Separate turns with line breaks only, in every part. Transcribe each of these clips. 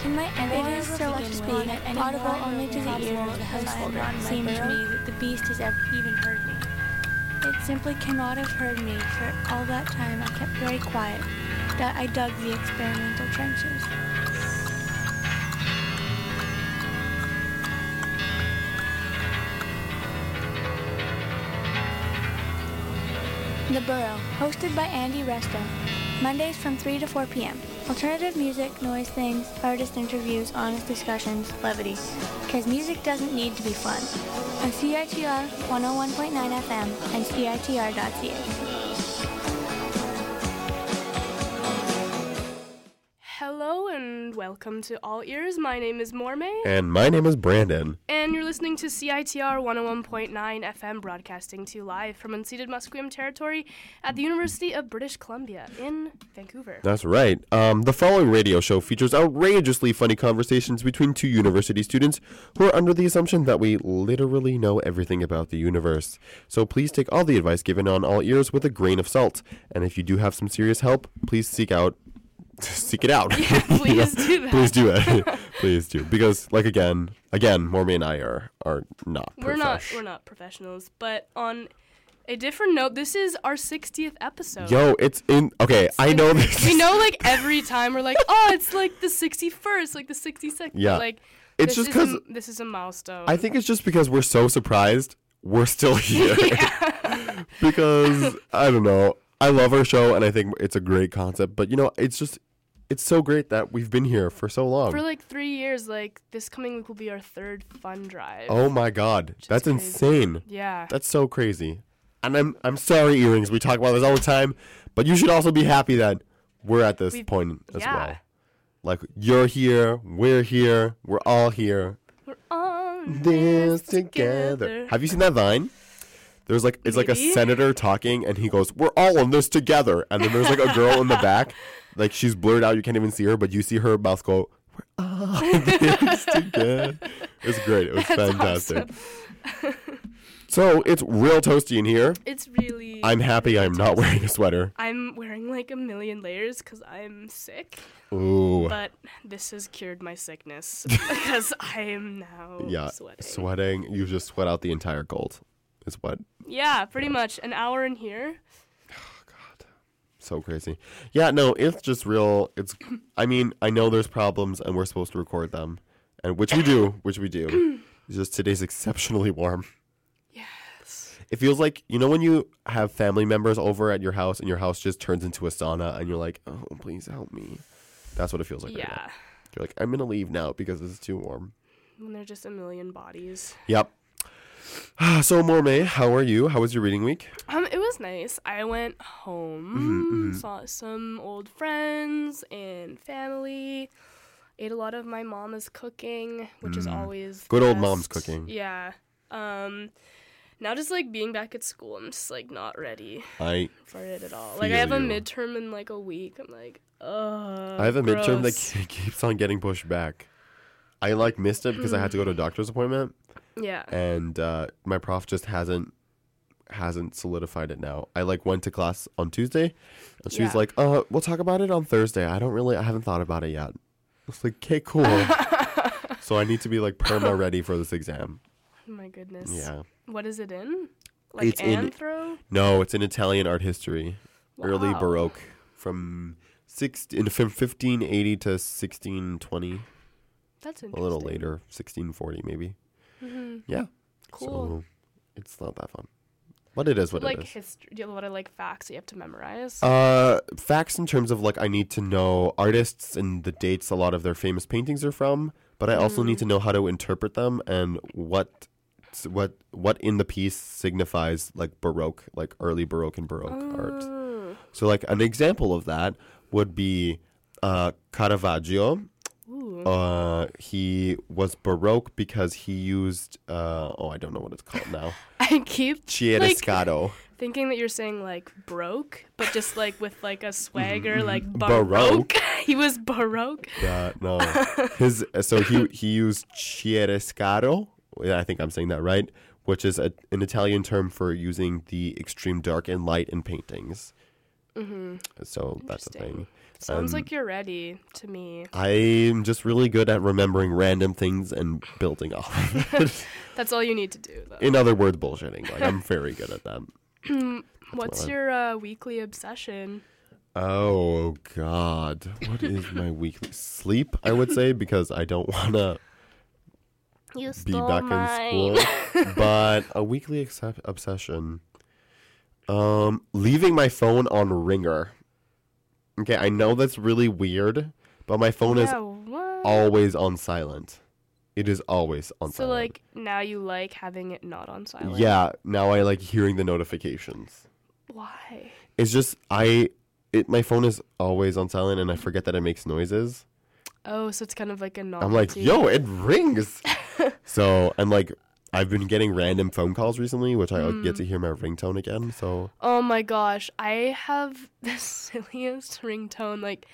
Can my
It
editor
is, so to speak, audible only to the ear of the householder.
It seems to me that the beast has ever even heard me. It simply cannot have heard me, for all that time I kept very quiet. That I dug the experimental trenches. The Burrow, hosted by Andy Resto. Mondays from 3 to 4 p.m. Alternative music, noise things, artist interviews, honest discussions, levity. Because music doesn't need to be fun. On CITR 101.9 FM and CITR.ca.
welcome to All Ears. My name is Mormei,
And my name is Brandon.
and you're listening to CITR 101.9 FM, broadcasting to you live from unceded Musqueam territory at the University of British Columbia in Vancouver.
That's right. Um, the following radio show features outrageously funny conversations between two university students who are under the assumption that we literally know everything about the universe. So please take all the advice given on all ears with a grain of salt. And if you do have some serious help, please seek out. Seek it out.
please do that.
Please do it. please do. Because, like again, again, Mormei and I are are not.
We're not we're not professionals, but on a different note, this is our 60th episode.
Yo, it's in. Okay, I know this.
we know like every time we're like, oh, it's like the 61st, like the 62nd.
Yeah.
Like
It's
this
just
because this is a milestone.
I think it's just because we're so surprised we're still here. because I don't know. I love our show and I think it's a great concept, but you know, it's just it's so great that we've been here for so long.
For like three years, like this coming week will be our third fun drive.
oh my god. That's
crazy.
insane.
Yeah.
That's so crazy. And I'm I'm sorry earrings. We talk about this all the time, but you should also be happy that we're at this
We've-
point as
yeah.
well. Like you're here, we're here, we're all here.
We're on
this together. Have you seen that Vine? There's like it's like a senator talking, and he goes, "We're all in this together." And then there's like a girl in the back, like she's blurred out, you can't even see her, but you see her mouth go, "We're all together." It's great. It was
That's
fantastic.
awesome.
So it's real toasty in here.
It's really.
I'm happy I'm not wearing a sweater.
I'm wearing like a million layers because I'm sick,
Ooh,
but this has cured my sickness because I am now
yeah,
sweating.
sweating. You just sweat out the entire cold. Is what
Yeah, pretty much an hour in here.
So crazy. Yeah, no, it's just real. It's. I mean, I know there's problems, and we're supposed to record them, and which we do, which we do. It's just today's exceptionally warm.
Yes.
It feels like you know when you have family members over at your house, and your house just turns into a sauna, and you're like, "Oh, please help me." That's what it feels like. right now.
Yeah.
You're like, "I'm gonna leave now because it's too warm."
When they're just a million bodies.
Yep. so, Mormei, how are you? How was your reading week?
Um, it was nice. I went home, saw some old friends and family. Ate a lot of my mama's cooking, which is always
Good old mom's cooking.
Yeah. Um, now just like being back at school, I'm just like not ready
I
for it at all. Like I have a midterm in like a week. I'm like, ugh.
I have a midterm that keeps on getting pushed back. I like missed it because I had to go to a doctor's appointment,
Yeah.
and uh, my prof just hasn't hasn't solidified it now. I like went to class on Tuesday, and she was
Yeah.
like, "Uh, we'll talk about it on Thursday." I don't really, I haven't thought about it yet. I was like, "Okay, cool." so I need to be like perma ready for this exam.
Oh my goodness.
Yeah.
What is it in? Like
It's in-
anthro?
No, it's in Italian art history, early Baroque, from six in from fifteen eighty to sixteen twenty.
That's
a little later, 1640 maybe. Yeah.
Mm-hmm. Cool.
So it's not that fun. But it is what
like
it is.
history. Do you have a lot of like facts that you have to memorize?
Uh, facts in terms of like I need to know artists and the dates a lot of their famous paintings are from, but I also
Mm.
need to know how to interpret them and what what what in the piece signifies like baroque, like early baroque and baroque art.
Oh.
So like an example of that would be uh, Caravaggio.
Ooh.
Uh, he was baroque because he used uh, oh I don't know what it's called now.
I keep like thinking that you're saying like broke, but just like with like a swagger, like
Mm-hmm. Baroque.
baroque. he was baroque.
Yeah, no. His so he he used chiaroscuro. I think I'm saying that right, which is a, an Italian term for using the extreme dark and light in paintings. Mm-hmm. So that's the thing.
Sounds
Um,
like you're ready to me.
I'm just really good at remembering random things and building off. of it.
That's all you need to do, though.
In other words, bullshitting. Like I'm very good at that.
What's
what
your uh, weekly obsession?
Oh God, what is my weekly sleep? I would say because I don't want to be back in school. but a weekly accept- obsession. Um, leaving my phone on ringer. Okay, I know that's really weird, but my phone is
yeah, what?
always on silent. It is always on silent.
so
silent.
like now you like having it not on silent.
yeah, now I like hearing the notifications.
Why?
It's just I it my phone is always on silent and I forget that it makes noises.
Oh, so it's kind of like a novelty.
I'm like, "Yo, it rings." so, and like I've been getting random phone calls recently, which I
Hmm.
get to hear my ringtone again. So,
Oh my gosh, I have the silliest ringtone. Like,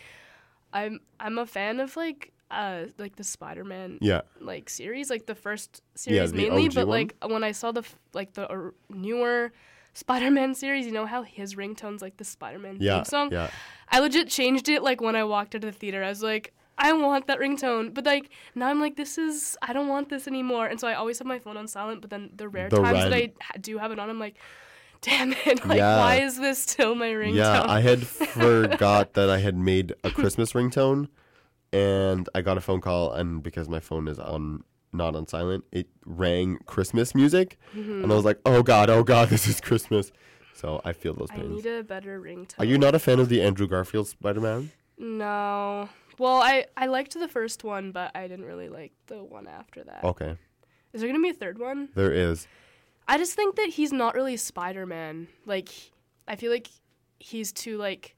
I'm I'm a fan of like uh like the Spider-Man
yeah.
like series, like the first series
the
mainly.
OG
But
one?
like when I saw the f- like the uh, newer Spider-Man series, you know how his ringtone's like the Spider-Man
Yeah.
theme song.
Yeah.
I legit changed it like when I walked into the theater. I was like, I want that ringtone. But like now I'm like, this is I don't want this anymore. And so I always have my phone on silent. But then the rare
The
times that I ha- do have it on, I'm like, damn it! Like
Yeah.
why is this still my ringtone?
Yeah, I had forgot that I had made a Christmas ringtone, and I got a phone call, and because my phone is on not on silent, it rang Christmas music,
Mm-hmm.
and I was like, "Oh God, oh God, this is Christmas." So I feel those
I
pains.
need a better ringtone.
Are you not a fan of the Andrew Garfield Spider Man?
No. Well, I I liked the first one, but I didn't really like the one after that.
Okay, Is
there gonna be a third one?
there is.
I just think that he's not really Spider Man. Like, I feel like he's too like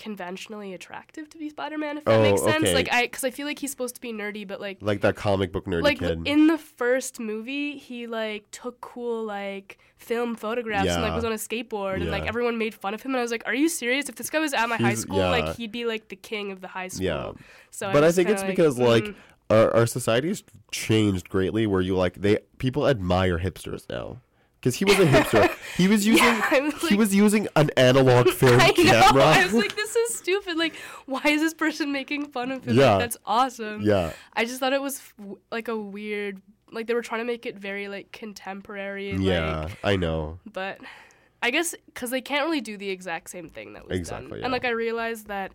conventionally attractive to be Spider Man. If that
Oh,
makes sense.
okay.
Like, I because I feel like he's supposed to be nerdy, but like.
Like that comic book nerdy
Like
kid.
in the first movie, he like took cool like film photographs and like was on a skateboard and like everyone made fun of him and I was like, "Are you serious? If this guy was at my high school,
yeah.
like he'd be like the king of the high school."
Yeah.
So
but I
was
think it's because like
mm.
our, our society's changed greatly, where you like they people admire hipsters now. Because he was a hipster. he was using
Yeah, was
he was using an analog film
I know. I was like, this is stupid. Like, why is this person making fun of him?
Yeah.
Like, that's awesome.
yeah,
I just thought it was like a weird, like they were trying to make it very like contemporary.
Yeah,
Like,
I know.
but I guess because they can't really do the exact same thing that was
Exactly,
done.
yeah.
And like I realized that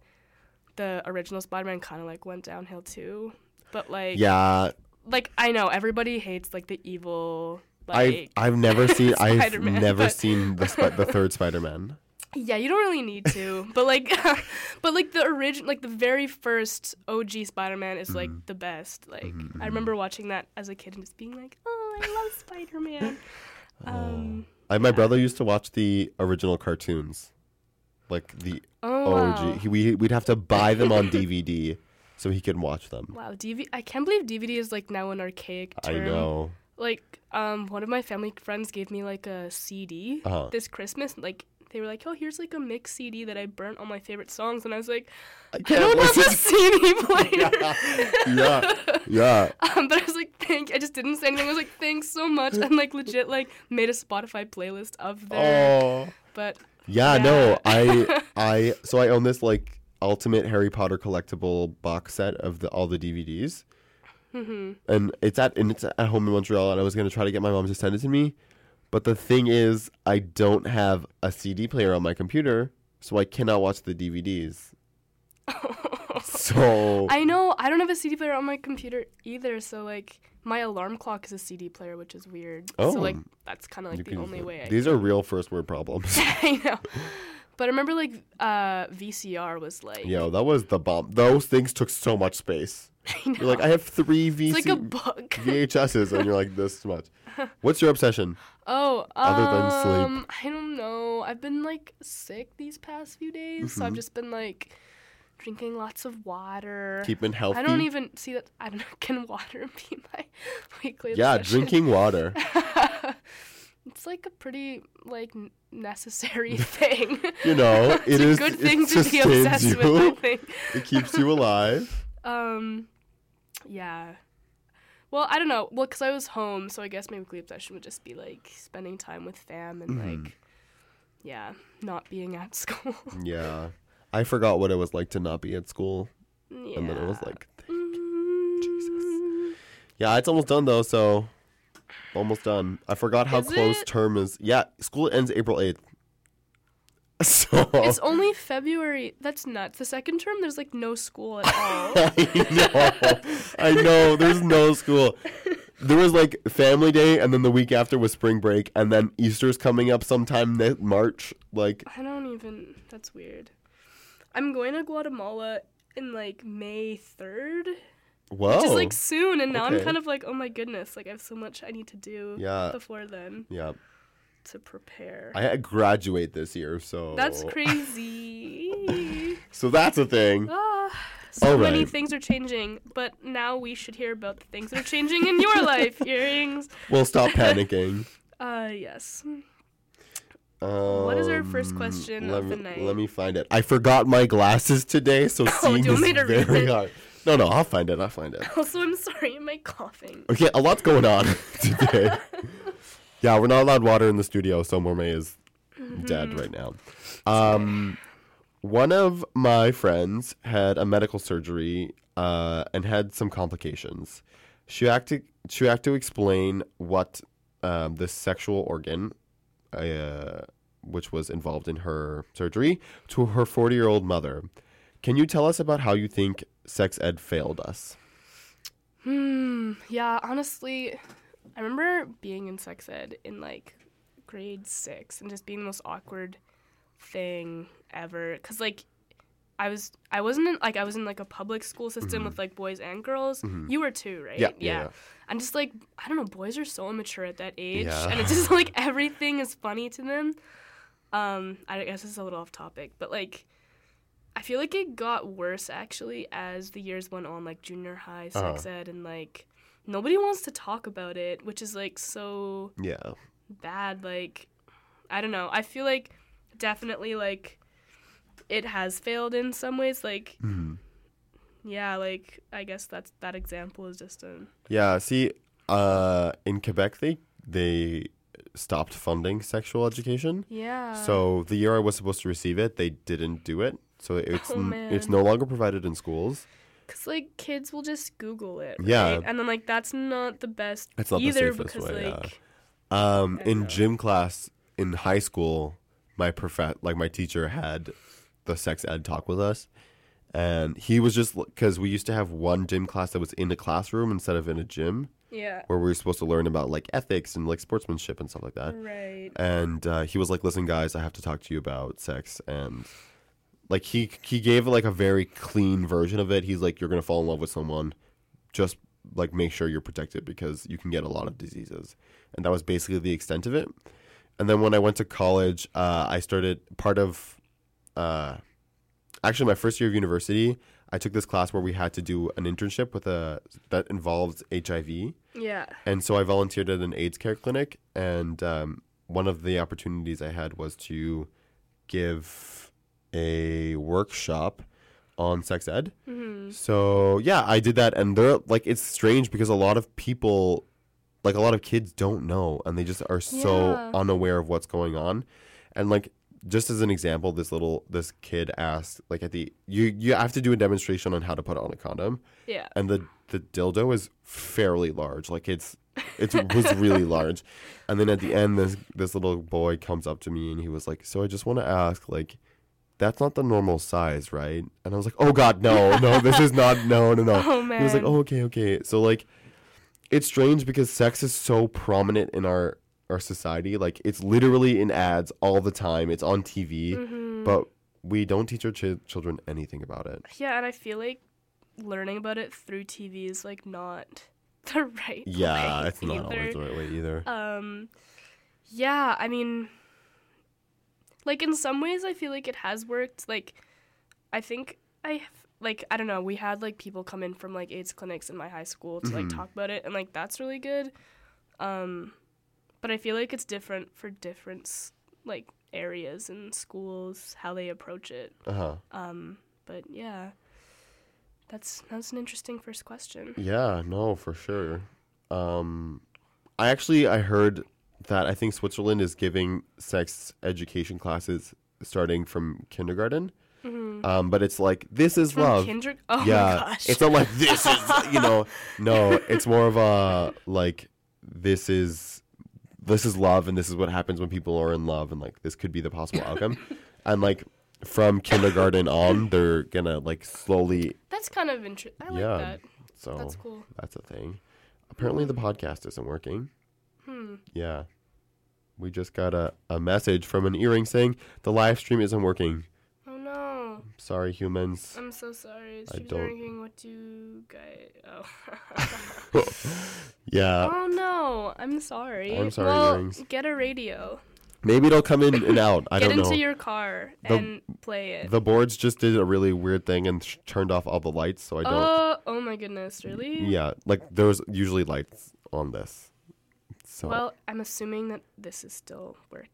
the original Spider-Man kind of like went downhill too. But like,
Yeah,
like I know everybody hates like the evil.
I've
Like,
I've never seen I've never
but-
seen the Spi- the third Spider Man.
Yeah, you don't really need to, but like, but like the origin, like the very first OG Spider-Man is like
Mm-hmm.
the best. Like I remember watching that as a kid and just being like, oh, I love Spider-Man. Um,
I, my brother used to watch the original cartoons, like the
oh
OG.
wow.
He, we we'd have to buy them on DVD so he could watch them.
Wow, DV- I can't believe DVD is like now an archaic
I
term.
know.
Like, um, one of my family friends gave me like a CD
Uh-huh.
this Christmas. Like, they were like, "Oh, here's like a mix CD that I burnt all my favorite songs," and I was like,
I
"I don't have a
listen.
CD player."
yeah, yeah.
Um, but I was like, thank. I just didn't say anything. I was like, thanks so much, and like legit like made a Spotify playlist of their.
Oh.
But
Yeah, no, I I so I own this like ultimate Harry Potter collectible box set of the all the DVDs.
Mm-hmm.
And it's at and it's at home in Montreal and I was going to try to get my mom to send it to me. But the thing is I don't have a CD player on my computer, so I cannot watch the DVDs. So
I know I don't have a CD player on my computer either. So like my alarm clock is a CD player, which is weird.
Oh.
So like that's kind of like the only way. I
These are real first word problems.
I know. But I remember like uh, VCR was like
Yo, that was the bomb. Those things took so much space. You're like I have 3 VC
it's like a book.
VHSs and you're like this much. What's your obsession?
Oh,
Other than sleep.
um, I don't know. I've been like sick these past few days, so I've
Mm-hmm.
just been like drinking lots of water.
Keeping healthy.
I don't even see that. I don't know. Can water be my weekly?
Yeah,
obsession?
drinking water.
it's like a pretty like n- necessary thing.
You know,
it's
it
a
is-
good
it
thing to be
sustains
obsessed with. I
you.
think.
It keeps you alive.
Um, yeah. Well, I don't know. Well, because I was home, so I guess my weekly obsession would just be like spending time with fam and
Mm-hmm.
like, yeah, not being at school.
Yeah. I forgot what it was like to not be at school,
Yeah.
and then it was like,
Mm,
yeah, it's almost done though. So almost done. I forgot how
Is
close
it?
term is. Yeah, school ends April eighth. So
It's only February. That's nuts. The second term, there's like no school at all.
I know. I know. There's no school. There was like Family Day, and then the week after was spring break, and then Easter's coming up sometime ne- March. Like,
I don't even. That's weird. I'm going to Guatemala in like May 3rd,
whoa.
which is like soon, and now I'm kind of like, oh my goodness, like I have so much I need to do
Yeah.
before then
yeah.
To prepare.
I had graduate this year, so
That's crazy.
So that's a thing.
ah, so
All
many
right.
things are changing, but now we should hear about the things that are changing in your life, earrings.
We'll stop panicking.
Uh, yes.
Um,
is our first question
let
of the night?
Let me find it. I forgot my glasses today, so
Oh,
seeing
you
is
me
very
it?
hard. No, no, I'll find it. I'll find it.
Also, I'm sorry, am I coughing?
Okay, a lot's going on today. Yeah, we're not allowed water in the studio, so Mormei is
Mm-hmm.
dead right now. Um, one of my friends had a medical surgery uh, and had some complications. She had to she had to explain what um, this sexual organ, uh, which was involved in her surgery, to her forty year old mother. Can you tell us about how you think sex ed failed us?
Hmm. Yeah. Honestly, I remember being in sex ed in like grade six and just being the most awkward thing ever. Cause like, I was I wasn't in like I was in like a public school system with like boys and girls. You were too, right?
Mm-hmm. Yeah, yeah, yeah.
And just like I don't know, boys are so immature at that age,
Yeah.
and it's just like everything is funny to them. Um, I guess this is a little off topic, but like. I feel like it got worse actually as the years went on, like junior high sex ed, and like nobody wants to talk about it, which is like so
Yeah.
bad. Like, I don't know. I feel like definitely like it has failed in some ways. Like, yeah, like I guess that's that example is just a
Yeah, see, uh, in Quebec, they they stopped funding sexual education.
yeah.
So the year I was supposed to receive it, they didn't do it. So it's
Oh,
n- it's no longer provided in schools.
Cause like kids will just Google it,
Yeah.
right? and then like that's not the best
It's not the
either
safest
because
way, yeah.
like
Um, in
know.
gym class in high school, my prof like my teacher had the sex ed talk with us, and he was just because we used to have one gym class that was in a classroom instead of in a gym,
yeah,
where we were supposed to learn about like ethics and like sportsmanship and stuff like that.
right.
and uh, he was like, "Listen, guys, I have to talk to you about sex." And like he he gave like a very clean version of it. He's like, "You're gonna fall in love with someone, just like make sure you're protected because you can get a lot of diseases." And that was basically the extent of it. And then when I went to college, uh, I started part of, uh, actually my first year of university. I took this class where we had to do an internship with a that involves HIV.
Yeah.
And so I volunteered at an AIDS care clinic, and um, one of the opportunities I had was to give a workshop on sex ed. Mm-hmm. So yeah, I did that, and they're like, it's strange because a lot of people, like a lot of kids, don't know, and they just are so
Yeah.
unaware of what's going on, and like. Just as an example, this little this kid asked like at the you you have to do a demonstration on how to put on a condom,
Yeah.
and the the dildo is fairly large. Like it's it was really large. And then at the end, this this little boy comes up to me and he was like, "So I just want to ask, like, that's not the normal size, right?" And I was like, "Oh God, no, no, this is not. No, no, no."
Oh,
He was like, "Oh, okay, okay." So like, it's strange because sex is so prominent in our our society. Like it's literally in ads all the time. It's on TV,
Mm-hmm.
but we don't teach our ch- children anything about it.
Yeah, and I feel like learning about it through TV is like not the right
Yeah, it's not
either.
always the right way either.
Um, yeah, I mean, like in some ways, I feel like it has worked. Like, I think I have, like I don't know. We had like people come in from like AIDS clinics in my high school to like talk about it, and like that's really good. Um, but I feel like it's different for different like areas and schools how they approach it.
Uh huh.
Um, but yeah, that's that's an interesting first question.
Yeah, no, for sure. Um, I actually I heard that I think Switzerland is giving sex education classes starting from kindergarten. Um, but it's like this is
From
love.
Kendrick. Oh
yeah,
my gosh.
it's not like this is you know. No, it's more of a like this is this is love, and this is what happens when people are in love, and like this could be the possible outcome. and like from kindergarten on, they're gonna like slowly.
That's kind of interesting. I like
Yeah.
that.
So
That's cool.
that's a thing. Apparently, the podcast isn't working.
Hmm.
Yeah. We just got a, a message from an earring saying the live stream isn't working.
Oh no.
Sorry, humans.
I'm so sorry.
I
She's
don't-
drinking what you guys. Oh.
Yeah.
oh no. I'm sorry.
Oh, I'm sorry,
Well,
earrings.
get a radio.
Maybe it'll come in and out. I don't know.
Get into your car
The-
and play it.
the boards just did a really weird thing and sh- turned off all the lights, so I don't.
Oh, oh my goodness, really?
yeah, like there's usually lights on this. So
Well, I'm assuming that this is still working.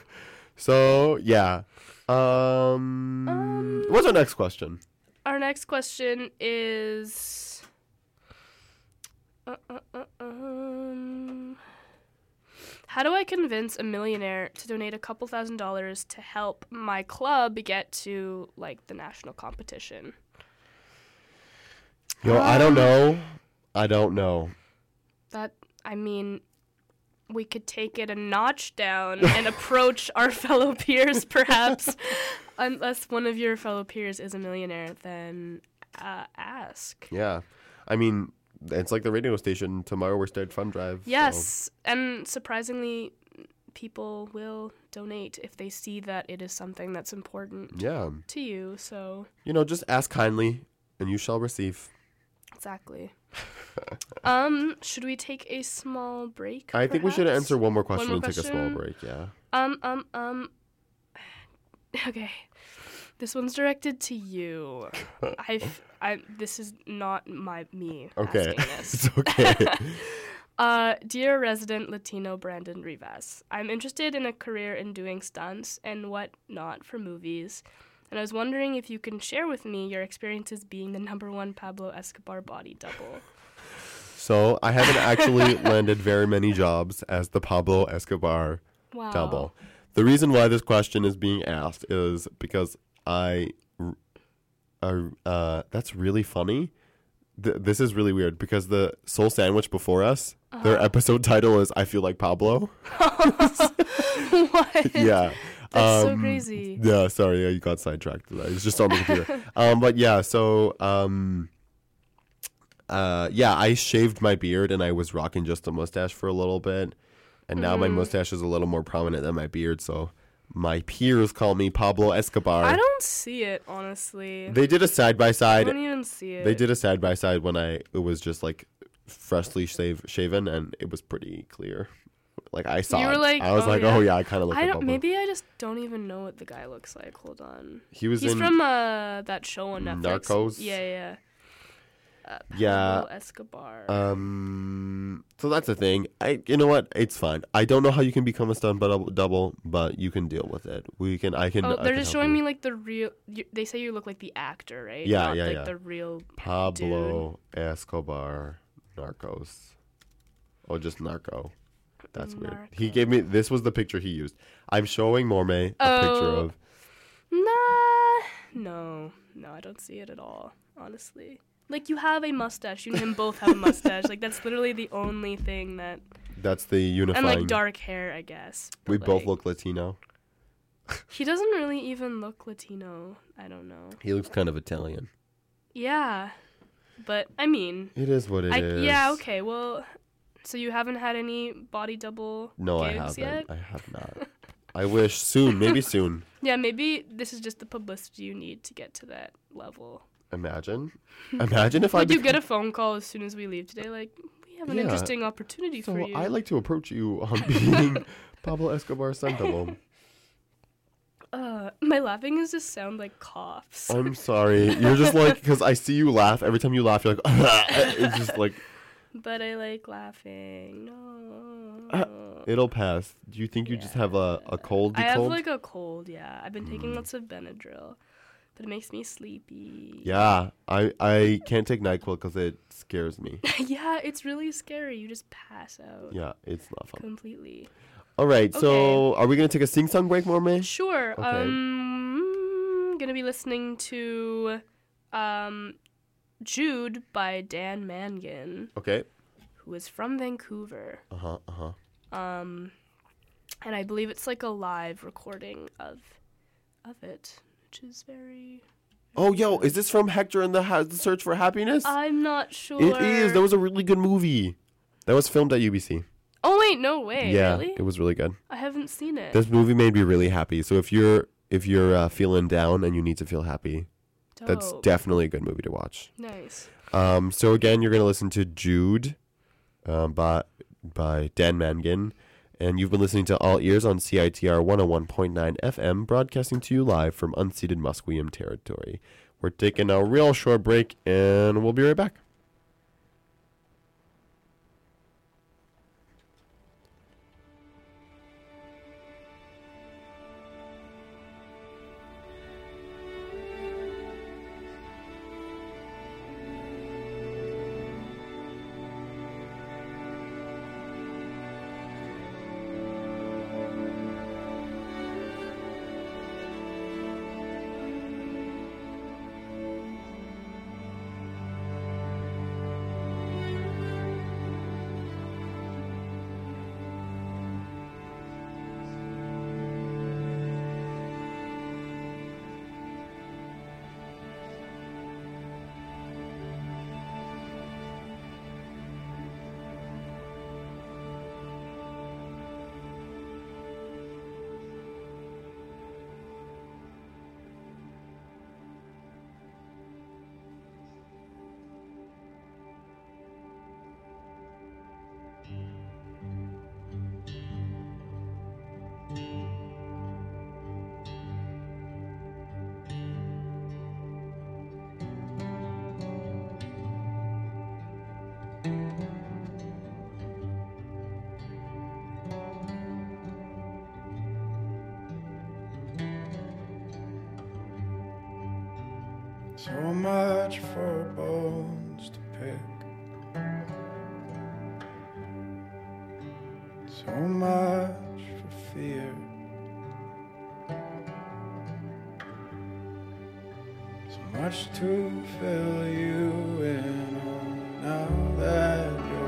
so yeah. Um,
Um,
what's our next question?
Our next question is. Uh, uh, uh, um, how do I convince a millionaire to donate a couple thousand dollars to help my club get to like the national competition?
Yo, I don't know. I don't know.
That I mean, we could take it a notch down and approach our fellow peers, perhaps. Unless one of your fellow peers is a millionaire, then uh, ask.
Yeah, I mean, it's like the radio station tomorrow. We're starting fund drive. so-
Yes, and surprisingly, people will donate if they see that it is something that's important
Yeah,
to you. So
you know, just ask kindly, and you shall receive.
exactly. um, should we take a small break?
I think we should answer one more question
more
and take a small
question?
break. Yeah.
Um, um, um. Okay, this one's directed to you. I've, I. This is not my me
Okay.
asking this.
it's okay.
Uh, dear resident Latino Brandon Rivas, I'm interested in a career in doing stunts and what not for movies, and I was wondering if you can share with me your experiences being the number one Pablo Escobar body double.
So I haven't actually landed very many jobs as the Pablo Escobar
Wow.
double. The reason why this question is being asked is because I, uh, uh, that's really funny. Th- this is really weird because the Soul Sandwich before us, their
Uh-huh.
episode title is "I Feel Like Pablo."
what?
yeah.
That's so
Um,
crazy.
Yeah, sorry, you got sidetracked. It's just on the computer. um, but yeah, so um, uh, yeah, I shaved my beard and I was rocking just a mustache for a little bit, and now
Mm-hmm.
my mustache is a little more prominent than my beard. So my peers call me Pablo Escobar.
I don't see it honestly.
They did a side by side.
I don't even see it.
They did a side by side when I it was just like freshly shave, shaven, and it was pretty clear. Like I saw,
You were
it.
like,
I was
oh,
like,
yeah.
oh yeah, I kind of look
I don't. Maybe I just don't even know what the guy looks like. Hold on.
he was
He's from uh that show on Netflix.
Narcos?
Yeah, yeah. Uh,
Yeah.
Escobar.
Um. So that's the thing. I. You know what? It's fine. I don't know how you can become a stunt but double, but you can deal with it. We can. I can.
oh, they're
can
just showing
you.
me like the real. You, they say you look like the actor, right?
Yeah,
Not,
yeah,
like
yeah.
the real.
Pablo Escobar, Narcos, or just Narco. That's weird. He gave me. This was the picture he used. I'm showing Mormei a picture
Oh.
of.
Nah. No. No, I don't see it at all. Honestly. Like you have a mustache. You and him both have a mustache. Like that's literally the only thing that.
That's the unifying.
And like dark hair, I guess.
we
but,
both look Latino.
He doesn't really even look Latino. I don't know.
He looks kind of Italian.
Yeah. But I mean,
It is what it is.
I, yeah, okay. Well, so you haven't had any body double
No, I
gigs
haven't.
yet?
I have not. I wish soon. Maybe soon.
Yeah, maybe this is just the publicity you need to get to that level.
Imagine. Imagine if I.
Like you get a phone call as soon as we leave today, like we have an
Yeah.
interesting opportunity
So
for you.
I like to approach you on being Pablo Escobar double.
uh, my laughing is just sound like coughs.
I'm sorry. You're just like because I see you laugh every time you laugh. You're like it's just like
but I like laughing. No.
Uh, it'll pass. Do you think you just have a a cold?
I have like a cold, yeah. I've been
Mm.
taking lots of Benadryl, but it makes me sleepy.
yeah, I I can't take Nyquil because it scares me.
yeah, it's really scary. You just pass out
Yeah, it's not fun.
completely.
All right, so are we gonna take a sing song break, Mormei?
Sure.
Okay.
Um gonna be listening to um, Jude by Dan Mangan,
Okay.
who is from Vancouver.
Uh huh. Uh huh.
Um, and I believe it's like a live recording of of it, which is very.
Oh, yo, is this from Hector and the, ha- the Search for Happiness?
I'm not sure.
it is. That was a really good movie. That was filmed at UBC.
Oh wait, no way.
yeah,
Really?
it was really good.
I haven't seen it.
This movie made me really happy. So if you're if you're uh, feeling down and you need to feel happy, that's definitely a good movie to watch.
nice.
Um, so again, you're gonna listen to Jude, um, by by Dan Mangan, and you've been listening to All Ears on CITR 101.9 FM, broadcasting to you live from unceded Musqueam territory. We're taking a real short break, and we'll be right back.
Much for fear. So much to fill you in on now that you're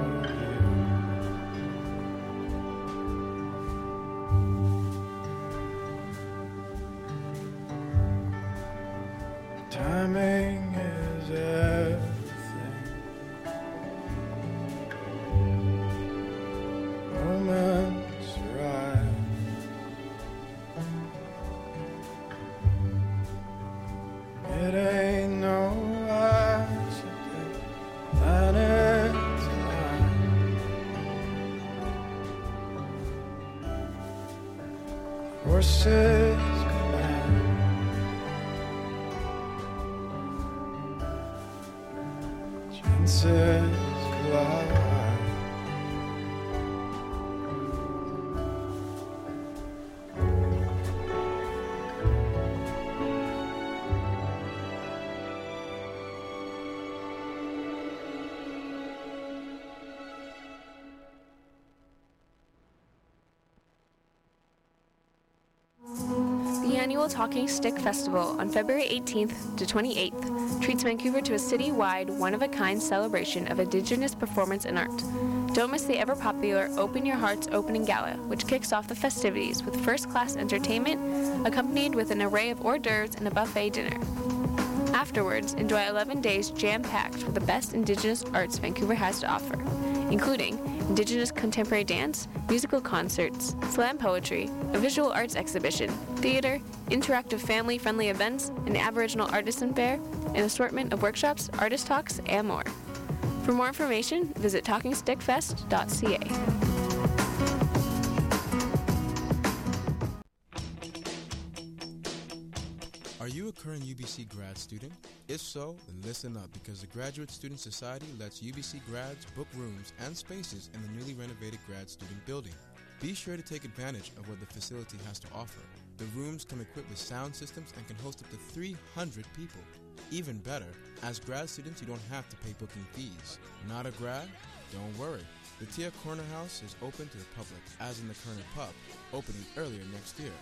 annual Talking Stick Festival on February 18th to 28th treats Vancouver to a city-wide, one-of-a-kind celebration of Indigenous performance and art. Don't miss the ever-popular Open Your Hearts opening gala, which kicks off the festivities with first-class entertainment, accompanied with an array of hors d'oeuvres and a buffet dinner. Afterwards, enjoy 11 days jam-packed with the best Indigenous arts Vancouver has to offer, including Indigenous contemporary dance, musical concerts, slam poetry, a visual arts exhibition, theater, interactive family-friendly events, an Aboriginal artisan fair, an assortment of workshops, artist talks, and more. For more information, visit talkingstickfest.ca.
UBC grad student? If so, then listen up because the Graduate Student Society lets UBC grads book rooms and spaces in the newly renovated grad student building. Be sure to take advantage of what the facility has to offer. The rooms come equipped with sound systems and can host up to 300 people. Even better, as grad students, you don't have to pay booking fees. Not a grad? Don't worry. The Thea Koerner House is open to the public, as in the Koerner Pub, opening earlier next year.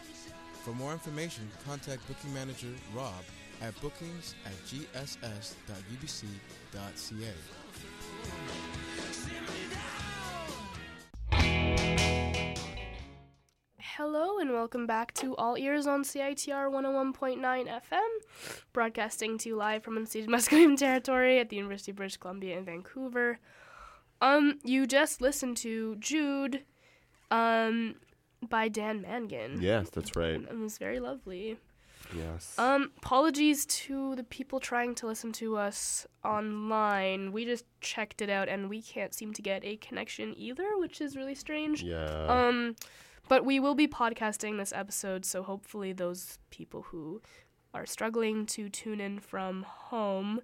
For more information, contact booking manager Rob at bookings at gss.ubc.ca.
Hello and welcome back to All Ears on CITR 101.9 FM, broadcasting to you live from unceded Musqueam territory at the University of British Columbia in Vancouver. Um, you just listened to Jude, um, by Dan Mangan.
Yes, that's right.
It was very lovely.
Yes.
Um, apologies to the people trying to listen to us online. We just checked it out and we can't seem to get a connection either, which is really strange.
yeah.
Um, but we will be podcasting this episode, so hopefully those people who are struggling to tune in from home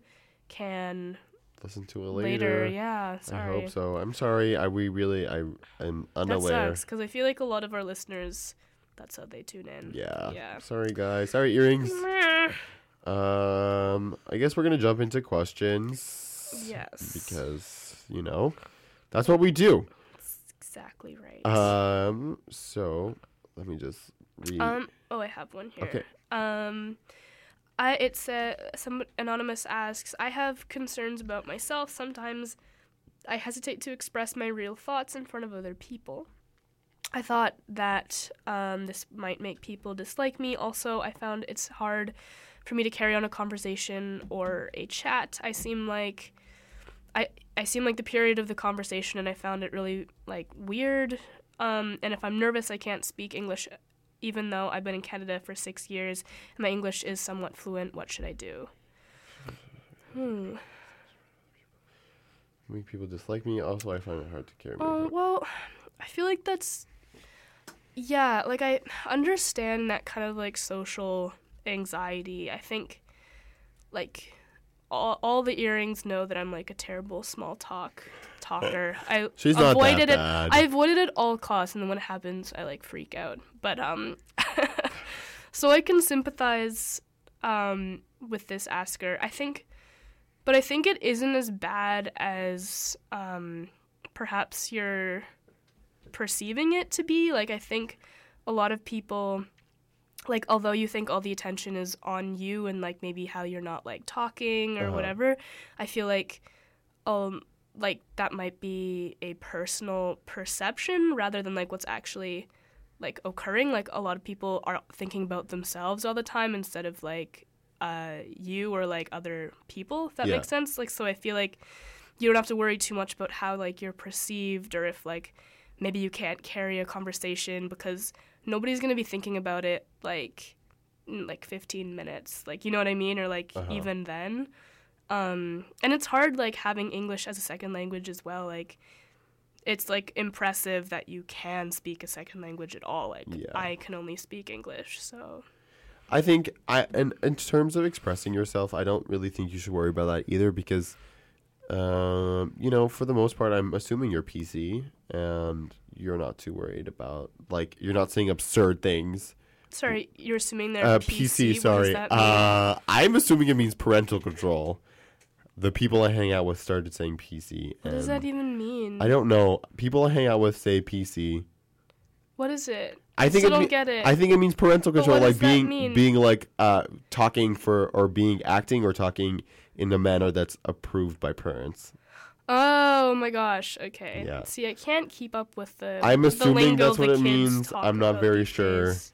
can
Listen to it
later.
later.
Yeah,
I hope so. I'm sorry. I we really I am unaware.
That sucks because I feel like a lot of our listeners, that's how they tune in.
Yeah.
Yeah.
Sorry guys. Sorry earrings. Um I guess we're going to jump into questions
Yes.
because, you know, that's what we do.
exactly right.
Um so let me just read
Um. Oh, I have one here.
Okay.
Um, I it said some anonymous asks. I have concerns about myself. Sometimes I hesitate to express my real thoughts in front of other people. I thought that um, this might make people dislike me. Also, I found it's hard for me to carry on a conversation or a chat. I seem like I I seem like the period of the conversation, and I found it really like weird. Um, and if I'm nervous, I can't speak English, even though I've been in Canada for six years and my English is somewhat fluent. What should I do? Hmm.
make people dislike me. Also, I find it hard to carry myself.
well, I feel like that's yeah, like I understand that kind of like social anxiety. I think like all, all the earrings know that I'm like a terrible small talk talker. I
She's
avoided it. I avoided it at all costs, and then when it happens, I like freak out. But um, so I can sympathize um with this asker. I think, but I think it isn't as bad as um perhaps you're perceiving it to be. Like I think a lot of people like although you think all the attention is on you and like maybe how you're not like talking or
Uh-huh.
whatever, I feel like um like that might be a personal perception rather than like what's actually like occurring. Like a lot of people are thinking about themselves all the time instead of like uh you or like other people, if that
Yeah.
makes sense. Like so I feel like you don't have to worry too much about how like you're perceived or if like maybe you can't carry a conversation because nobody's going to be thinking about it like like 15 minutes. Like you know what i mean? Or like
Uh-huh.
even then. Um and it's hard like having english as a second language as well. Like it's like impressive that you can speak a second language at all. Like
Yeah.
i can only speak english so.
I think I and in terms of expressing yourself, I don't really think you should worry about that either because, um, you know, for the most part, I'm assuming you're PC and you're not too worried about like you're not saying absurd things.
sorry you're assuming they're
Uh,
PC,
PC, sorry. Uh, I'm assuming it means parental control. The people I hang out with started saying PC.
what does that even mean
I don't know. People I hang out with say PC.
what is it
I think
Still
it
don't
mean-
get it.
I think it means parental control, like being being like uh talking for or being acting or talking in a manner that's approved by parents.
Oh my gosh. Okay.
Yeah.
See, I can't keep up with the.
I'm
the
assuming that's what it means. I'm not very sure.
days.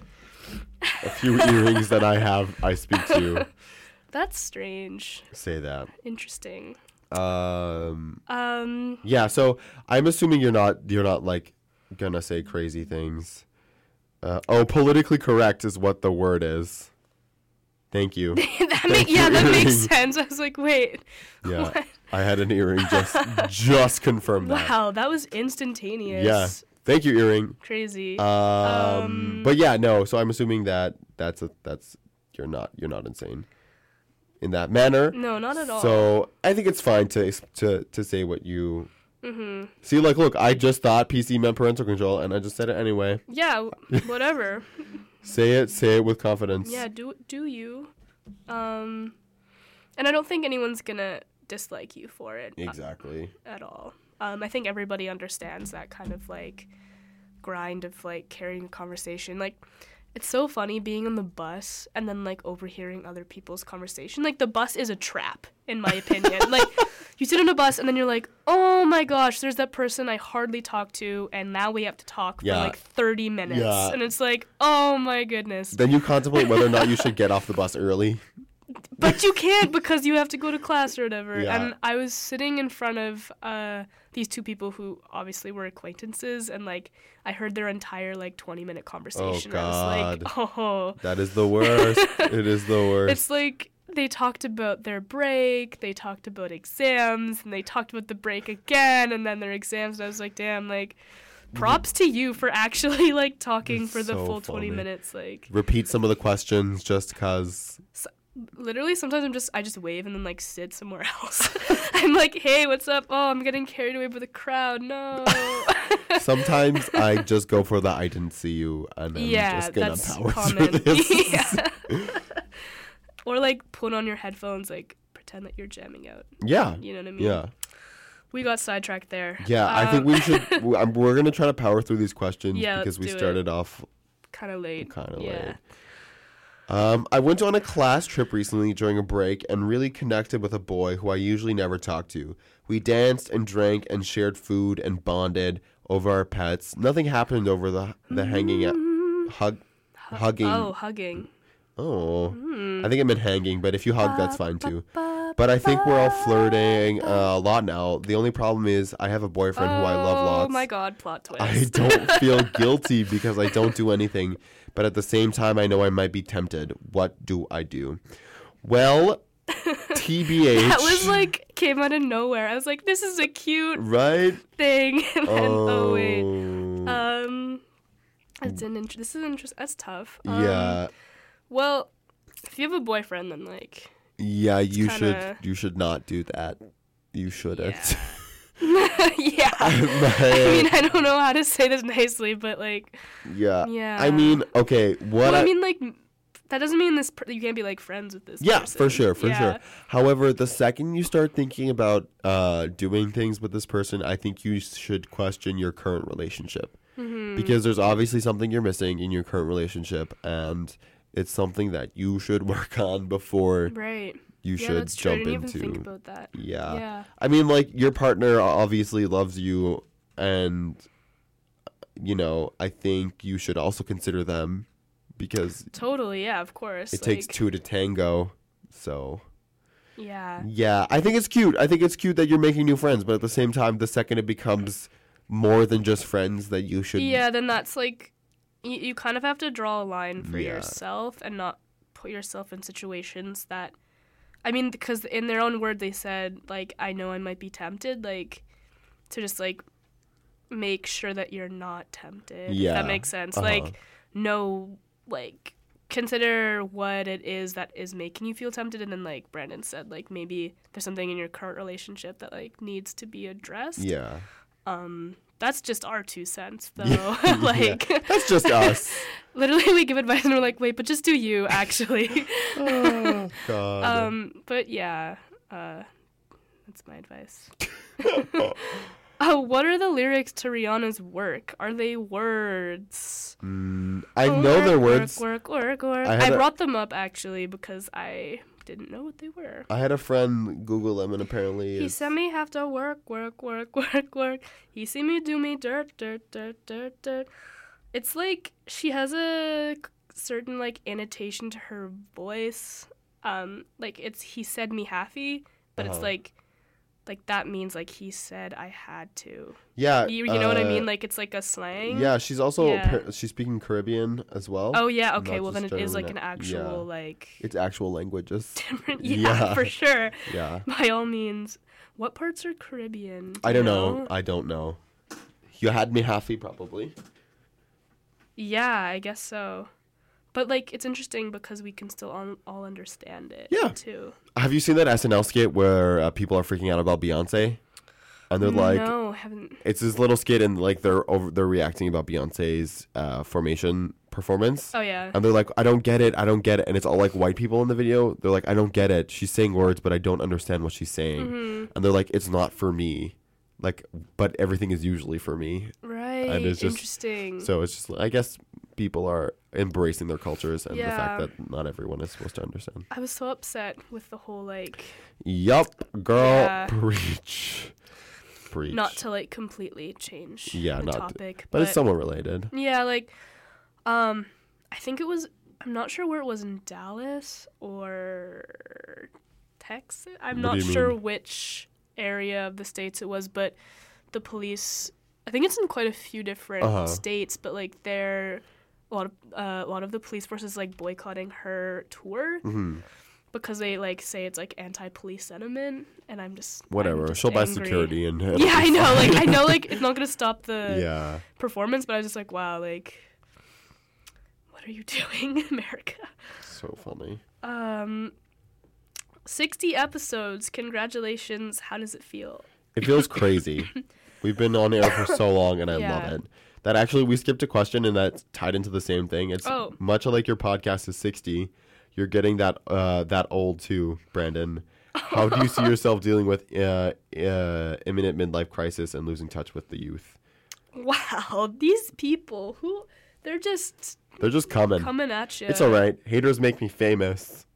A few earrings that I have, I speak to
That's strange.
say that.
Interesting.
Um,
Um.
yeah. So I'm assuming you're not you're not like gonna say crazy things. Uh, oh, politically correct is what the word is. Thank you.
that make, yeah, that makes sense. I was like, wait.
Yeah,
What?
I had an earring just just confirmed that.
Wow, that was instantaneous.
Yeah. Thank you, earring.
Crazy.
Um,
Um,
but yeah, no. So I'm assuming that that's a that's you're not you're not insane in that manner.
no, not at all.
So I think it's fine to to to say what you
hmm
see. Like, look, I just thought PC meant parental control, and I just said it anyway.
Yeah. Whatever.
Say it, say it with confidence.
yeah. Do do you? Um. And I don't think anyone's gonna dislike you for it. uh,
exactly.
at all. Um, I think everybody understands that kind of like grind of like carrying a conversation. Like it's so funny being on the bus and then like overhearing other people's conversation. Like the bus is a trap, in my opinion. like you sit on a bus and then you're like, oh my gosh, there's that person I hardly talk to, and now we have to talk
Yeah.
for like 30 minutes,
Yeah.
and it's like, oh my goodness.
Then you contemplate whether or not you should get off the bus early.
But you can't because you have to go to class or whatever.
Yeah.
And I was sitting in front of uh, these two people who obviously were acquaintances, and like I heard their entire like twenty minute conversation. I was like,
God.
oh,
That is the worst. it is the worst.
it's like they talked about their break, they talked about exams, and they talked about the break again, and then their exams. And I was like, damn, like. Props to you for actually like talking
It's
for the
so
full 20 minutes like
Repeat some of the questions just cause.
Literally sometimes I'm just I just wave and then like sit somewhere else. I'm like, hey, what's up? Oh, I'm getting carried away by the crowd. No.
Sometimes I just go for the I didn't see you and I'm
yeah,
just gonna
that's
power
common.
through this.
yeah. or like put on your headphones, like pretend that you're jamming out.
yeah.
You know what I mean?
Yeah.
We got sidetracked there.
Yeah, I think
Um,
we should. We're gonna try to power through these questions
Yeah,
because we
do it.
started off
kind of late.
kind of
yeah.
late. Um, I went on a class trip recently during a break and really connected with a boy who I usually never talk to. We danced and drank and shared food and bonded over our pets. Nothing happened over the the hanging out, hug, hugging.
Oh, hugging.
Oh,
Hmm.
I think I meant hanging, but if you hug, that's fine too. But I think we're all flirting uh, a lot now. The only problem is I have a boyfriend who I love lots.
Oh my god, plot twist.
I don't feel guilty because I don't do anything, but at the same time, I know I might be tempted. What do I do? Well, TBH.
that was like came out of nowhere. I was like, this is a cute
right.
thing. and then, oh wait.
Oh,
Um, that's an int- This is interesting. That's tough. Um,
yeah,
Well, if you have a boyfriend, then like,
yeah. You
kinda-
should. You should not do that. You shouldn't.
yeah. I mean, I don't know how to say this nicely, but like,
yeah.
yeah.
I mean, okay. What
well, I
I,
mean, like, that doesn't mean this. Per- you can't be like friends with this. Person.
Yeah,
person.
for sure, for
Yeah.
sure. However, the second you start thinking about uh, doing things with this person, I think you should question your current relationship
Mm-hmm.
because there's obviously something you're missing in your current relationship, and it's something that you should work on before
Right.
You
yeah,
should
that's true. I
jump into.
even think about that.
yeah.
Yeah.
I mean, like your partner obviously loves you, and you know, I think you should also consider them because
Totally. Yeah. Of course.
it takes two to tango. So.
Yeah.
Yeah, I think it's cute. I think it's cute that you're making new friends, but at the same time, the second it becomes more than just friends, that you should.
Yeah. Then that's like, you, you kind of have to draw a line for
Yeah.
yourself and not put yourself in situations that. I mean, because in their own word, they said like, "I know I might be tempted," like, to just like make sure that you're not tempted. if
Yeah,
that makes sense.
uh-huh.
Like, no, like consider what it is that is making you feel tempted and then like brandon said like maybe there's something in your current relationship that like needs to be addressed
Yeah.
um that's just our two cents though
Yeah,
like
That's just us.
literally we give advice and we're like wait but just do you actually
oh, God.
um but yeah uh that's my advice oh what are the lyrics to rihanna's work are they words
Mm, I know
they're
words.
Work, work, work.
I
I,
had a-
brought them up actually because I didn't know what they were.
I had a friend Google them, and apparently
He
it's-
said me have to work, work, work, work, work. He see me do me dirt, dirt, dirt, dirt, dirt. It's like she has a certain like annotation to her voice. Um, like it's he said me happy, but it's
Uh-huh.
like, like that means like he said I had to.
yeah.
You, you know what I
uh,
mean? Like it's like a slang.
Yeah, she's also
Yeah.
she's speaking Caribbean as well.
Oh yeah. Okay. Well then it is like an actual
yeah.
like.
It's actual languages.
different. Yeah,
Yeah.
for sure.
Yeah.
By all means. What parts are Caribbean? Do
I don't know. I don't know. You had me happy, probably.
Yeah, I guess so. But like, it's interesting because we can still all, all understand it.
Yeah.
Too.
Have you seen that SNL skit where uh, people are freaking out about Beyonce? And they're like,
no, haven't.
it's this little skit, and like they're over, they're reacting about Beyonce's uh, formation performance.
Oh yeah.
And they're like, I don't get it, I don't get it. And it's all like white people in the video. They're like, I don't get it. She's saying words, but I don't understand what she's saying.
Mm-hmm.
And they're like, it's not for me. Like, but everything is usually for me.
right.
And it's just-
interesting.
So it's just, I guess people are embracing their cultures and the fact that not everyone is supposed to understand.
I was so upset with the whole like
Yup, girl,
Yeah.
preach, preach.
not to like completely change
Yeah,
the
not to-
topic,
but it's somewhat related.
Yeah, like, um, I think it was. I'm not sure where it was in Dallas or Texas. I'm
What
not
you
sure
mean?
which area of the states it was, but the police. I think it's in quite a few different
Uh-huh.
states, but like they're a lot of uh, a lot of the police forces like boycotting her tour
hmm
because they like say it's like anti-police sentiment, and I'm just I'm
Whatever.
just
She'll buy security and
Yeah, I know. Like I know, like it's not gonna stop the
yeah.
performance, but I was just like, wow, like, what are you doing, America?
So funny.
Um, 60 episodes. Congratulations. How does it feel?
It feels crazy. We've been on air for so long, and I love it. That actually, we skipped a question, and that's tied into the same thing. It's
Oh.
much like your podcast is sixty. You're getting that uh, that old too, Brandon. How do you see yourself dealing with uh, uh, imminent midlife crisis and losing touch with the youth?
Wow, these people who they're just
They're just coming.
coming at you.
It's all right. Haters make me famous.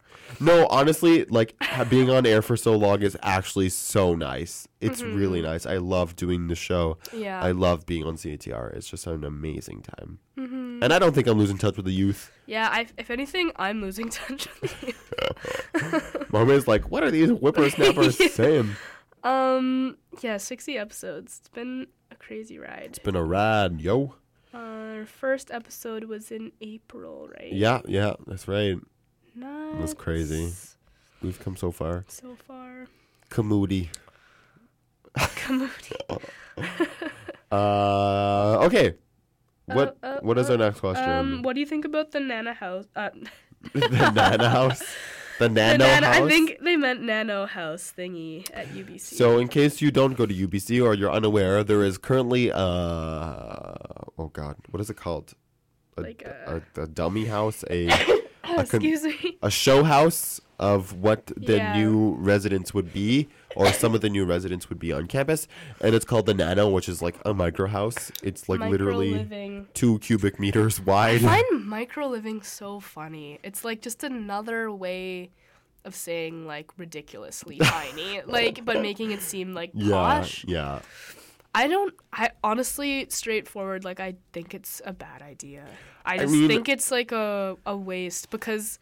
No, honestly, like being on air for so long is actually so nice. It's really nice. I love doing the show.
Mm-hmm. Yeah.
I love being on CITR. It's just an amazing time.
Mm-hmm.
And I don't think I'm losing touch with the youth.
yeah, I, if anything, I'm losing touch with you.
Moment's like, what are these whippersnappers saying?
Um, yeah, 60 episodes. It's been a crazy ride.
It's been a ride, yo.
Our first episode was in April, right?
Yeah, yeah, that's right.
Nice.
That's crazy. We've come so far.
So far.
Kamoody.
Kamoody.
Uh, okay. What
Uh, uh,
What is
uh,
our next question?
Um, what do you think about the Nana house? Uh,
the Nana House. The
the
Nano House.
I think they meant Nano House thingy at UBC.
So, in case you don't go to UBC or you're unaware, there is currently uh oh god, what is it called? A,
Like uh,
a, a dummy house, a a con-
excuse me.
a show house of what the
Yeah.
new residents would be, or some of the new residents would be on campus, and it's called the Nano, which is like a micro house. It's like literally two cubic meters wide I
find micro living so funny. It's like just another way of saying like ridiculously tiny, like but making it seem like
yeah,
posh.
yeah.
I don't. I honestly, straightforward. Like I think it's a bad idea. I
I
just
mean-
think it's like a a waste because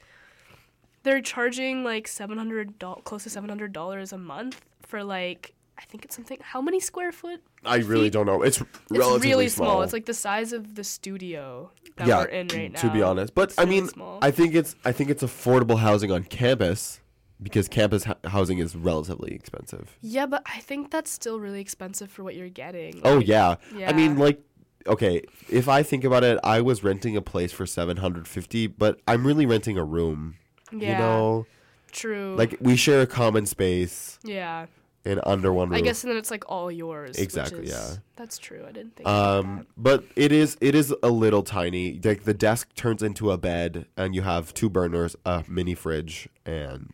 they're charging like seven hundred close to seven hundred dollars a month for like I think it's something. How many square foot?
I really
feet?
don't know. It's
It's
relatively
really small. It's like the size of the studio that we're in right now.
To be honest, but
It's
I mean,
small.
I think it's I think it's affordable housing on campus because campus ho- housing is relatively expensive.
Yeah, but I think that's still really expensive for what you're getting.
Oh
Like,
yeah. I mean, like, okay, if I think about it, I was renting a place for seven hundred fifty, but I'm really renting a room.
Yeah,
You know,
true.
like we share a common space
yeah,
and under one roof.
I guess and then it's like all yours.
Exactly,
is-
yeah.
That's true. I didn't think.
Um,
that.
but it is it is a little tiny. Like the desk turns into a bed, and you have two burners, a mini fridge, and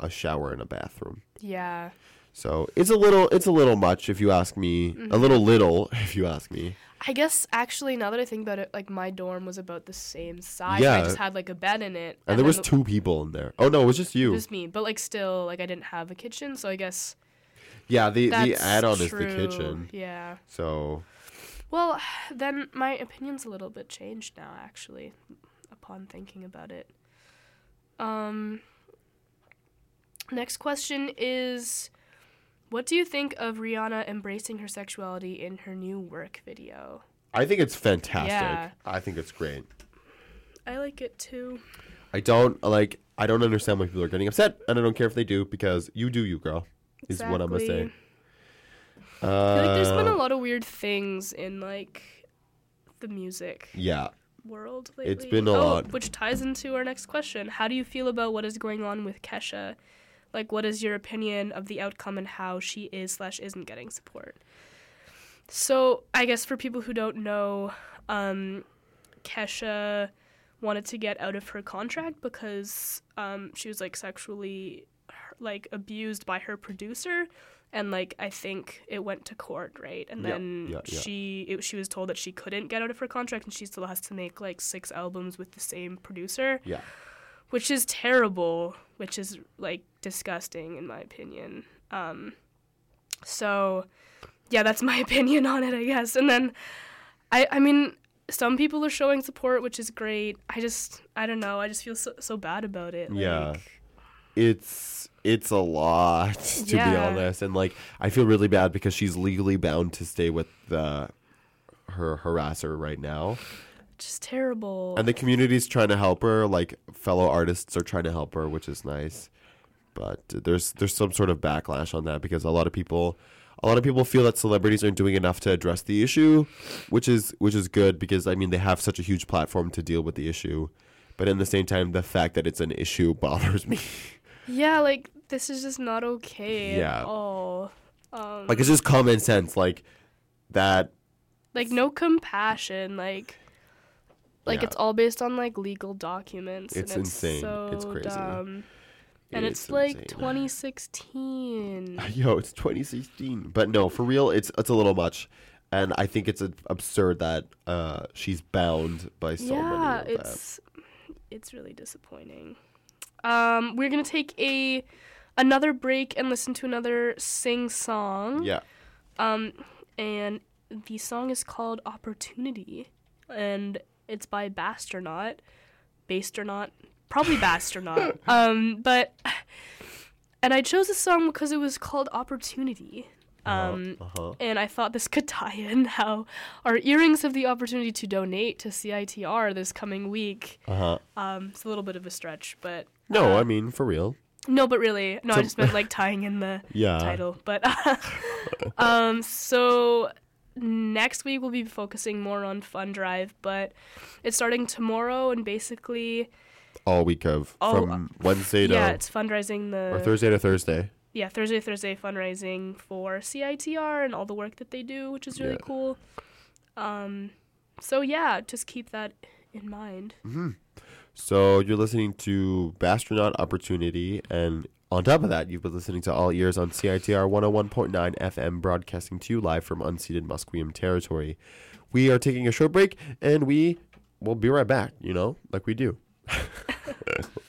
a shower and a bathroom.
Yeah.
So it's a little it's a little much if you ask me.
Mm-hmm.
A little little if you ask me.
I guess actually, now that I think about it, like my dorm was about the same size.
Yeah.
I just had like a bed in it,
And there was
the-
two people in there. Oh no, it was just you.
Just me, but like still, like I didn't have a kitchen, so I guess
yeah, the the add-on is the kitchen.
Yeah.
So
Well, then my opinion's a little bit changed now, actually, upon thinking about it. Um, next question is What do you think of Rihanna embracing her sexuality in her new work video?
I think it's fantastic.
Yeah.
I think it's great.
I like it too.
I don't like I don't understand why people are getting upset, and I don't care if they do because you do you, girl. Is what I'm gonna say.
Exactly. Feel like there's been a
Uh,
lot of weird things in like the music
yeah.
world lately.
It's been a
oh,
lot.
Which ties into our next question. How do you feel about what is going on with Kesha? Like, what is your opinion of the outcome and how she is slash isn't getting support? So, I guess for people who don't know, um, Kesha wanted to get out of her contract because um, she was like sexually like abused by her producer and like I think it went to court, right? And
Yeah,
then she it, she was told that she couldn't get out of her contract, and she still has to make like six albums with the same producer,
Yeah.
Which is terrible, which is like disgusting in my opinion. Um, so yeah, that's my opinion on it, I guess. And then I I mean. Some people are showing support, which is great. I just, I don't know. I just feel so, so bad about it.
Yeah.
Like,
it's it's a lot to be honest and like i feel really bad because she's legally bound to stay with the her harasser right now
just terrible.
and the community's trying to help her like fellow artists are trying to help her which is nice but there's there's some sort of backlash on that because a lot of people a lot of people feel that celebrities aren't doing enough to address the issue which is which is good because i mean they have such a huge platform to deal with the issue but in the same time the fact that it's an issue bothers me
Yeah, like this is just not okay
Yeah.
at all. Um,
like it's just common sense like that
like no compassion. Like, like
Yeah.
it's all based on like legal documents.
It's
and it's
insane.
So
It's crazy.
Dumb. And it's,
it's
like 2016.
yo it's 2016 but no for real it's it's a little much and i think it's absurd that uh she's bound by so
yeah,
many of that.
it's it's really disappointing. Um, we're gonna take a another break and listen to another sing song.
yeah
Um, and the song is called Opportunity, and it's by Bastronaut. Bastronaut? Probably Bastronaut. um, but, and I chose this song because it was called Opportunity. Um,
uh-huh
and I thought this could tie in how our earrings have the opportunity to donate to CITR this coming week.
uh-huh
Um, it's a little bit of a stretch, but
no
uh,
i mean for real
no, but really, no, I just meant like tying in the
yeah
title. But um, so next week we'll be focusing more on Fun Drive, but it's starting tomorrow and basically
all week of
Oh,
from wednesday to
yeah, it's fundraising the
or thursday to thursday
yeah Thursday to Thursday fundraising for CITR and all the work that they do, which is really
Yeah.
cool. Um, so yeah, just keep that in mind.
So you're listening to Bastronaut Opportunity, and on top of that, you've been listening to All Ears on CITR 101.9 FM, broadcasting to you live from unceded Musqueam territory. We are taking a short break, and we will be right back, you know, like we do.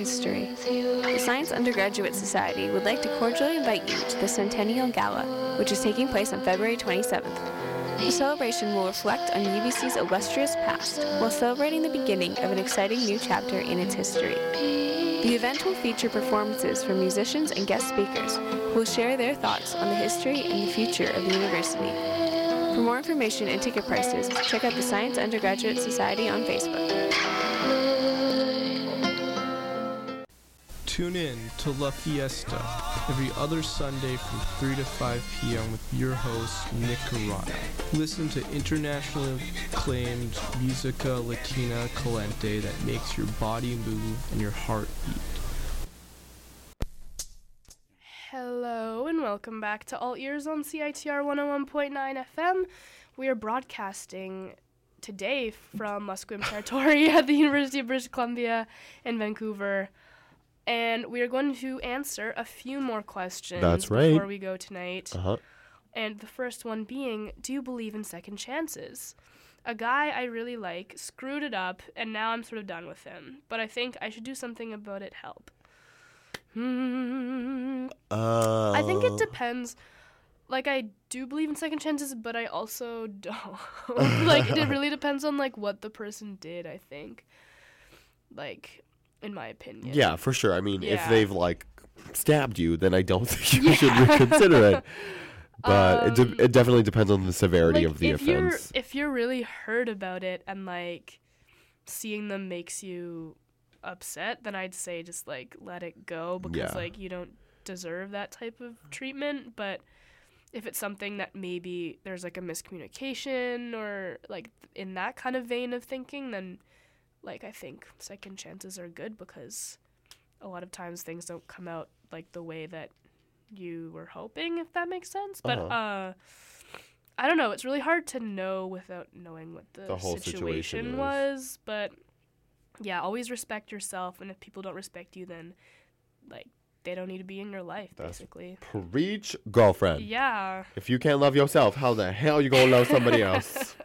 history. The Science Undergraduate Society would like to cordially invite you to the Centennial Gala, which is taking place on February 27th. The celebration will reflect on UBC's illustrious past while celebrating the beginning of an exciting new chapter in its history. The event will feature performances from musicians and guest speakers who will share their thoughts on the history and the future of the university. For more information and ticket prices, check out the Science Undergraduate Society on Facebook.
Tune in to La Fiesta every other Sunday from 3 to 5 p.m. with your host, Nick Carrata. Listen to internationally acclaimed Musica Latina Calente that makes your body move and your heart beat.
Hello and welcome back to All Ears on CITR 101.9 FM. We are broadcasting today from Musqueam Territory at the University of British Columbia in Vancouver. And we are going to answer a few more questions
That's right.
before we go tonight.
Uh huh.
And the first one being Do you believe in second chances? A guy I really like screwed it up, and now I'm sort of done with him. But I think I should do something about it. Help. Hmm.
Uh,
I think it depends. Like I do believe in second chances, but I also don't. like it really depends on like what the person did. I think. Like, in my opinion.
Yeah, for sure. I mean, if
Yeah.
they've like stabbed you, then I don't think you should reconsider it. But it,
Um,
de- it definitely depends on the severity
Like,
of the
if you're
offense.
if you're really hurt about it and like seeing them makes you upset, then I'd say just like let it go because
Yeah.
like you don't deserve that type of treatment. But if it's something that maybe there's like a miscommunication or like in that kind of vein of thinking, then like I think second chances are good because a lot of times things don't come out like the way that you were hoping, if that makes sense. But
Uh-huh.
uh I don't know. It's really hard to know without knowing what the,
The whole situation is.
was. But yeah, always respect yourself, and if people don't respect you, then like they don't need to be in your life,
That's-
basically.
Preach, girlfriend.
Yeah.
If you can't love yourself, how the hell you gonna love somebody else?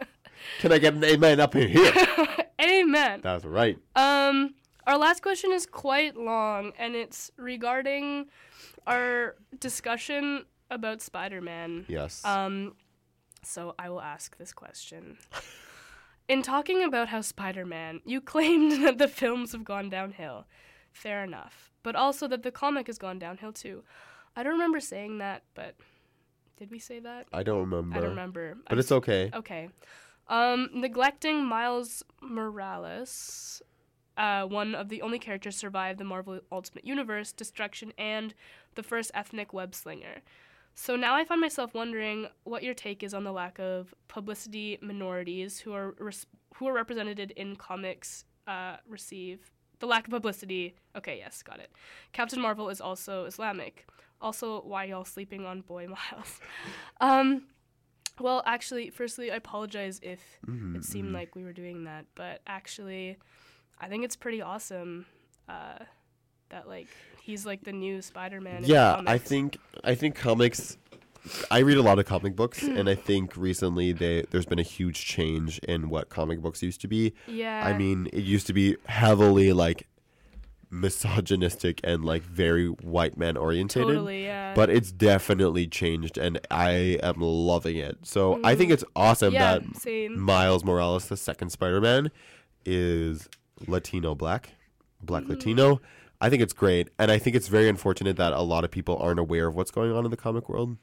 Can I get an amen up in here?
Amen.
That's right.
Um, our last question is quite long, and it's regarding our discussion about Spider-Man.
Yes.
Um, so I will ask this question. In talking about how Spider Man, you claimed that the films have gone downhill. Fair enough. But also that the comic has gone downhill too. I don't remember saying that, but did we say that?
I don't remember.
I don't remember.
But
I
it's okay.
Okay. Um, neglecting Miles Morales, uh, one of the only characters to survive the Marvel Ultimate Universe, destruction, and the first ethnic web slinger. So now I find myself wondering what your take is on the lack of publicity minorities who are res- who are represented in comics uh, receive the lack of publicity. Okay, yes, got it. Captain Marvel is also Islamic. Also, why y'all sleeping on Boy Miles? um, well, actually, firstly, I apologize if
Mm-hmm,
it seemed like we were doing that, but actually, I think it's pretty awesome uh, that like he's like the new Spider-Man. in
Yeah, I think I think comics. I read a lot of comic books, and I think recently they there's been a huge change in what comic books used to be.
Yeah.
I mean, it used to be heavily like misogynistic and like very white man orientated.
totally. Yeah.
But it's definitely changed, and I am loving it. So I think it's awesome
Mm. yeah,
that
same.
Miles Morales, the second Spider-Man, is Latino black, black
Mm-hmm.
Latino. I think it's great, and I think it's very unfortunate that a lot of people aren't aware of what's going on in the comic world.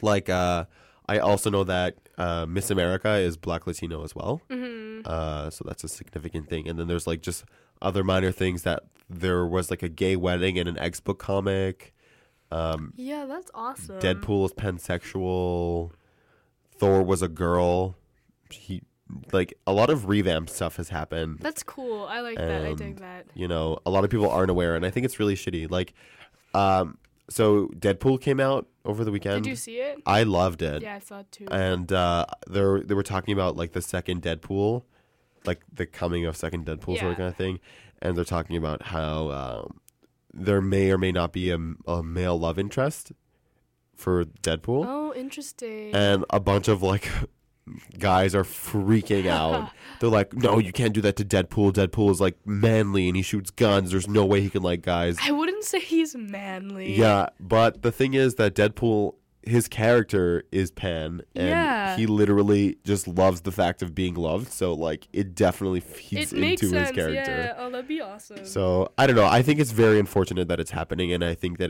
Like, uh, I also know that uh, Miss America is black Latino as well,
Mm-hmm.
uh, so that's a significant thing. And then there's like just other minor things that there was like a gay wedding in an X book comic. Um,
Yeah, that's awesome.
Deadpool was pansexual. Thor was a girl. He like a lot of revamp stuff has happened.
That's cool. I like that. I dig that.
You know, a lot of people aren't aware, and I think it's really shitty. Like, um, so Deadpool came out over the weekend.
Did you see it?
I loved it,
Yeah, I saw it too.
and uh, they they were talking about like the second Deadpool, like the coming of second Deadpool sort of kind of thing, and they're talking about how um, there may or may not be a, a male love interest for Deadpool
oh, interesting.
and a bunch of like guys are freaking out. They're like, "No, you can't do that to Deadpool. Deadpool is like manly and he shoots guns. There's no way he can like guys."
I wouldn't say he's manly.
Yeah, but the thing is that Deadpool, his character is Pan, and
Yeah.
he literally just loves the fact of being loved. So like, it definitely feeds
it makes
into
sense.
his character.
Yeah. Oh, that'd be awesome.
So I don't know. I think it's very unfortunate that it's happening, and I think that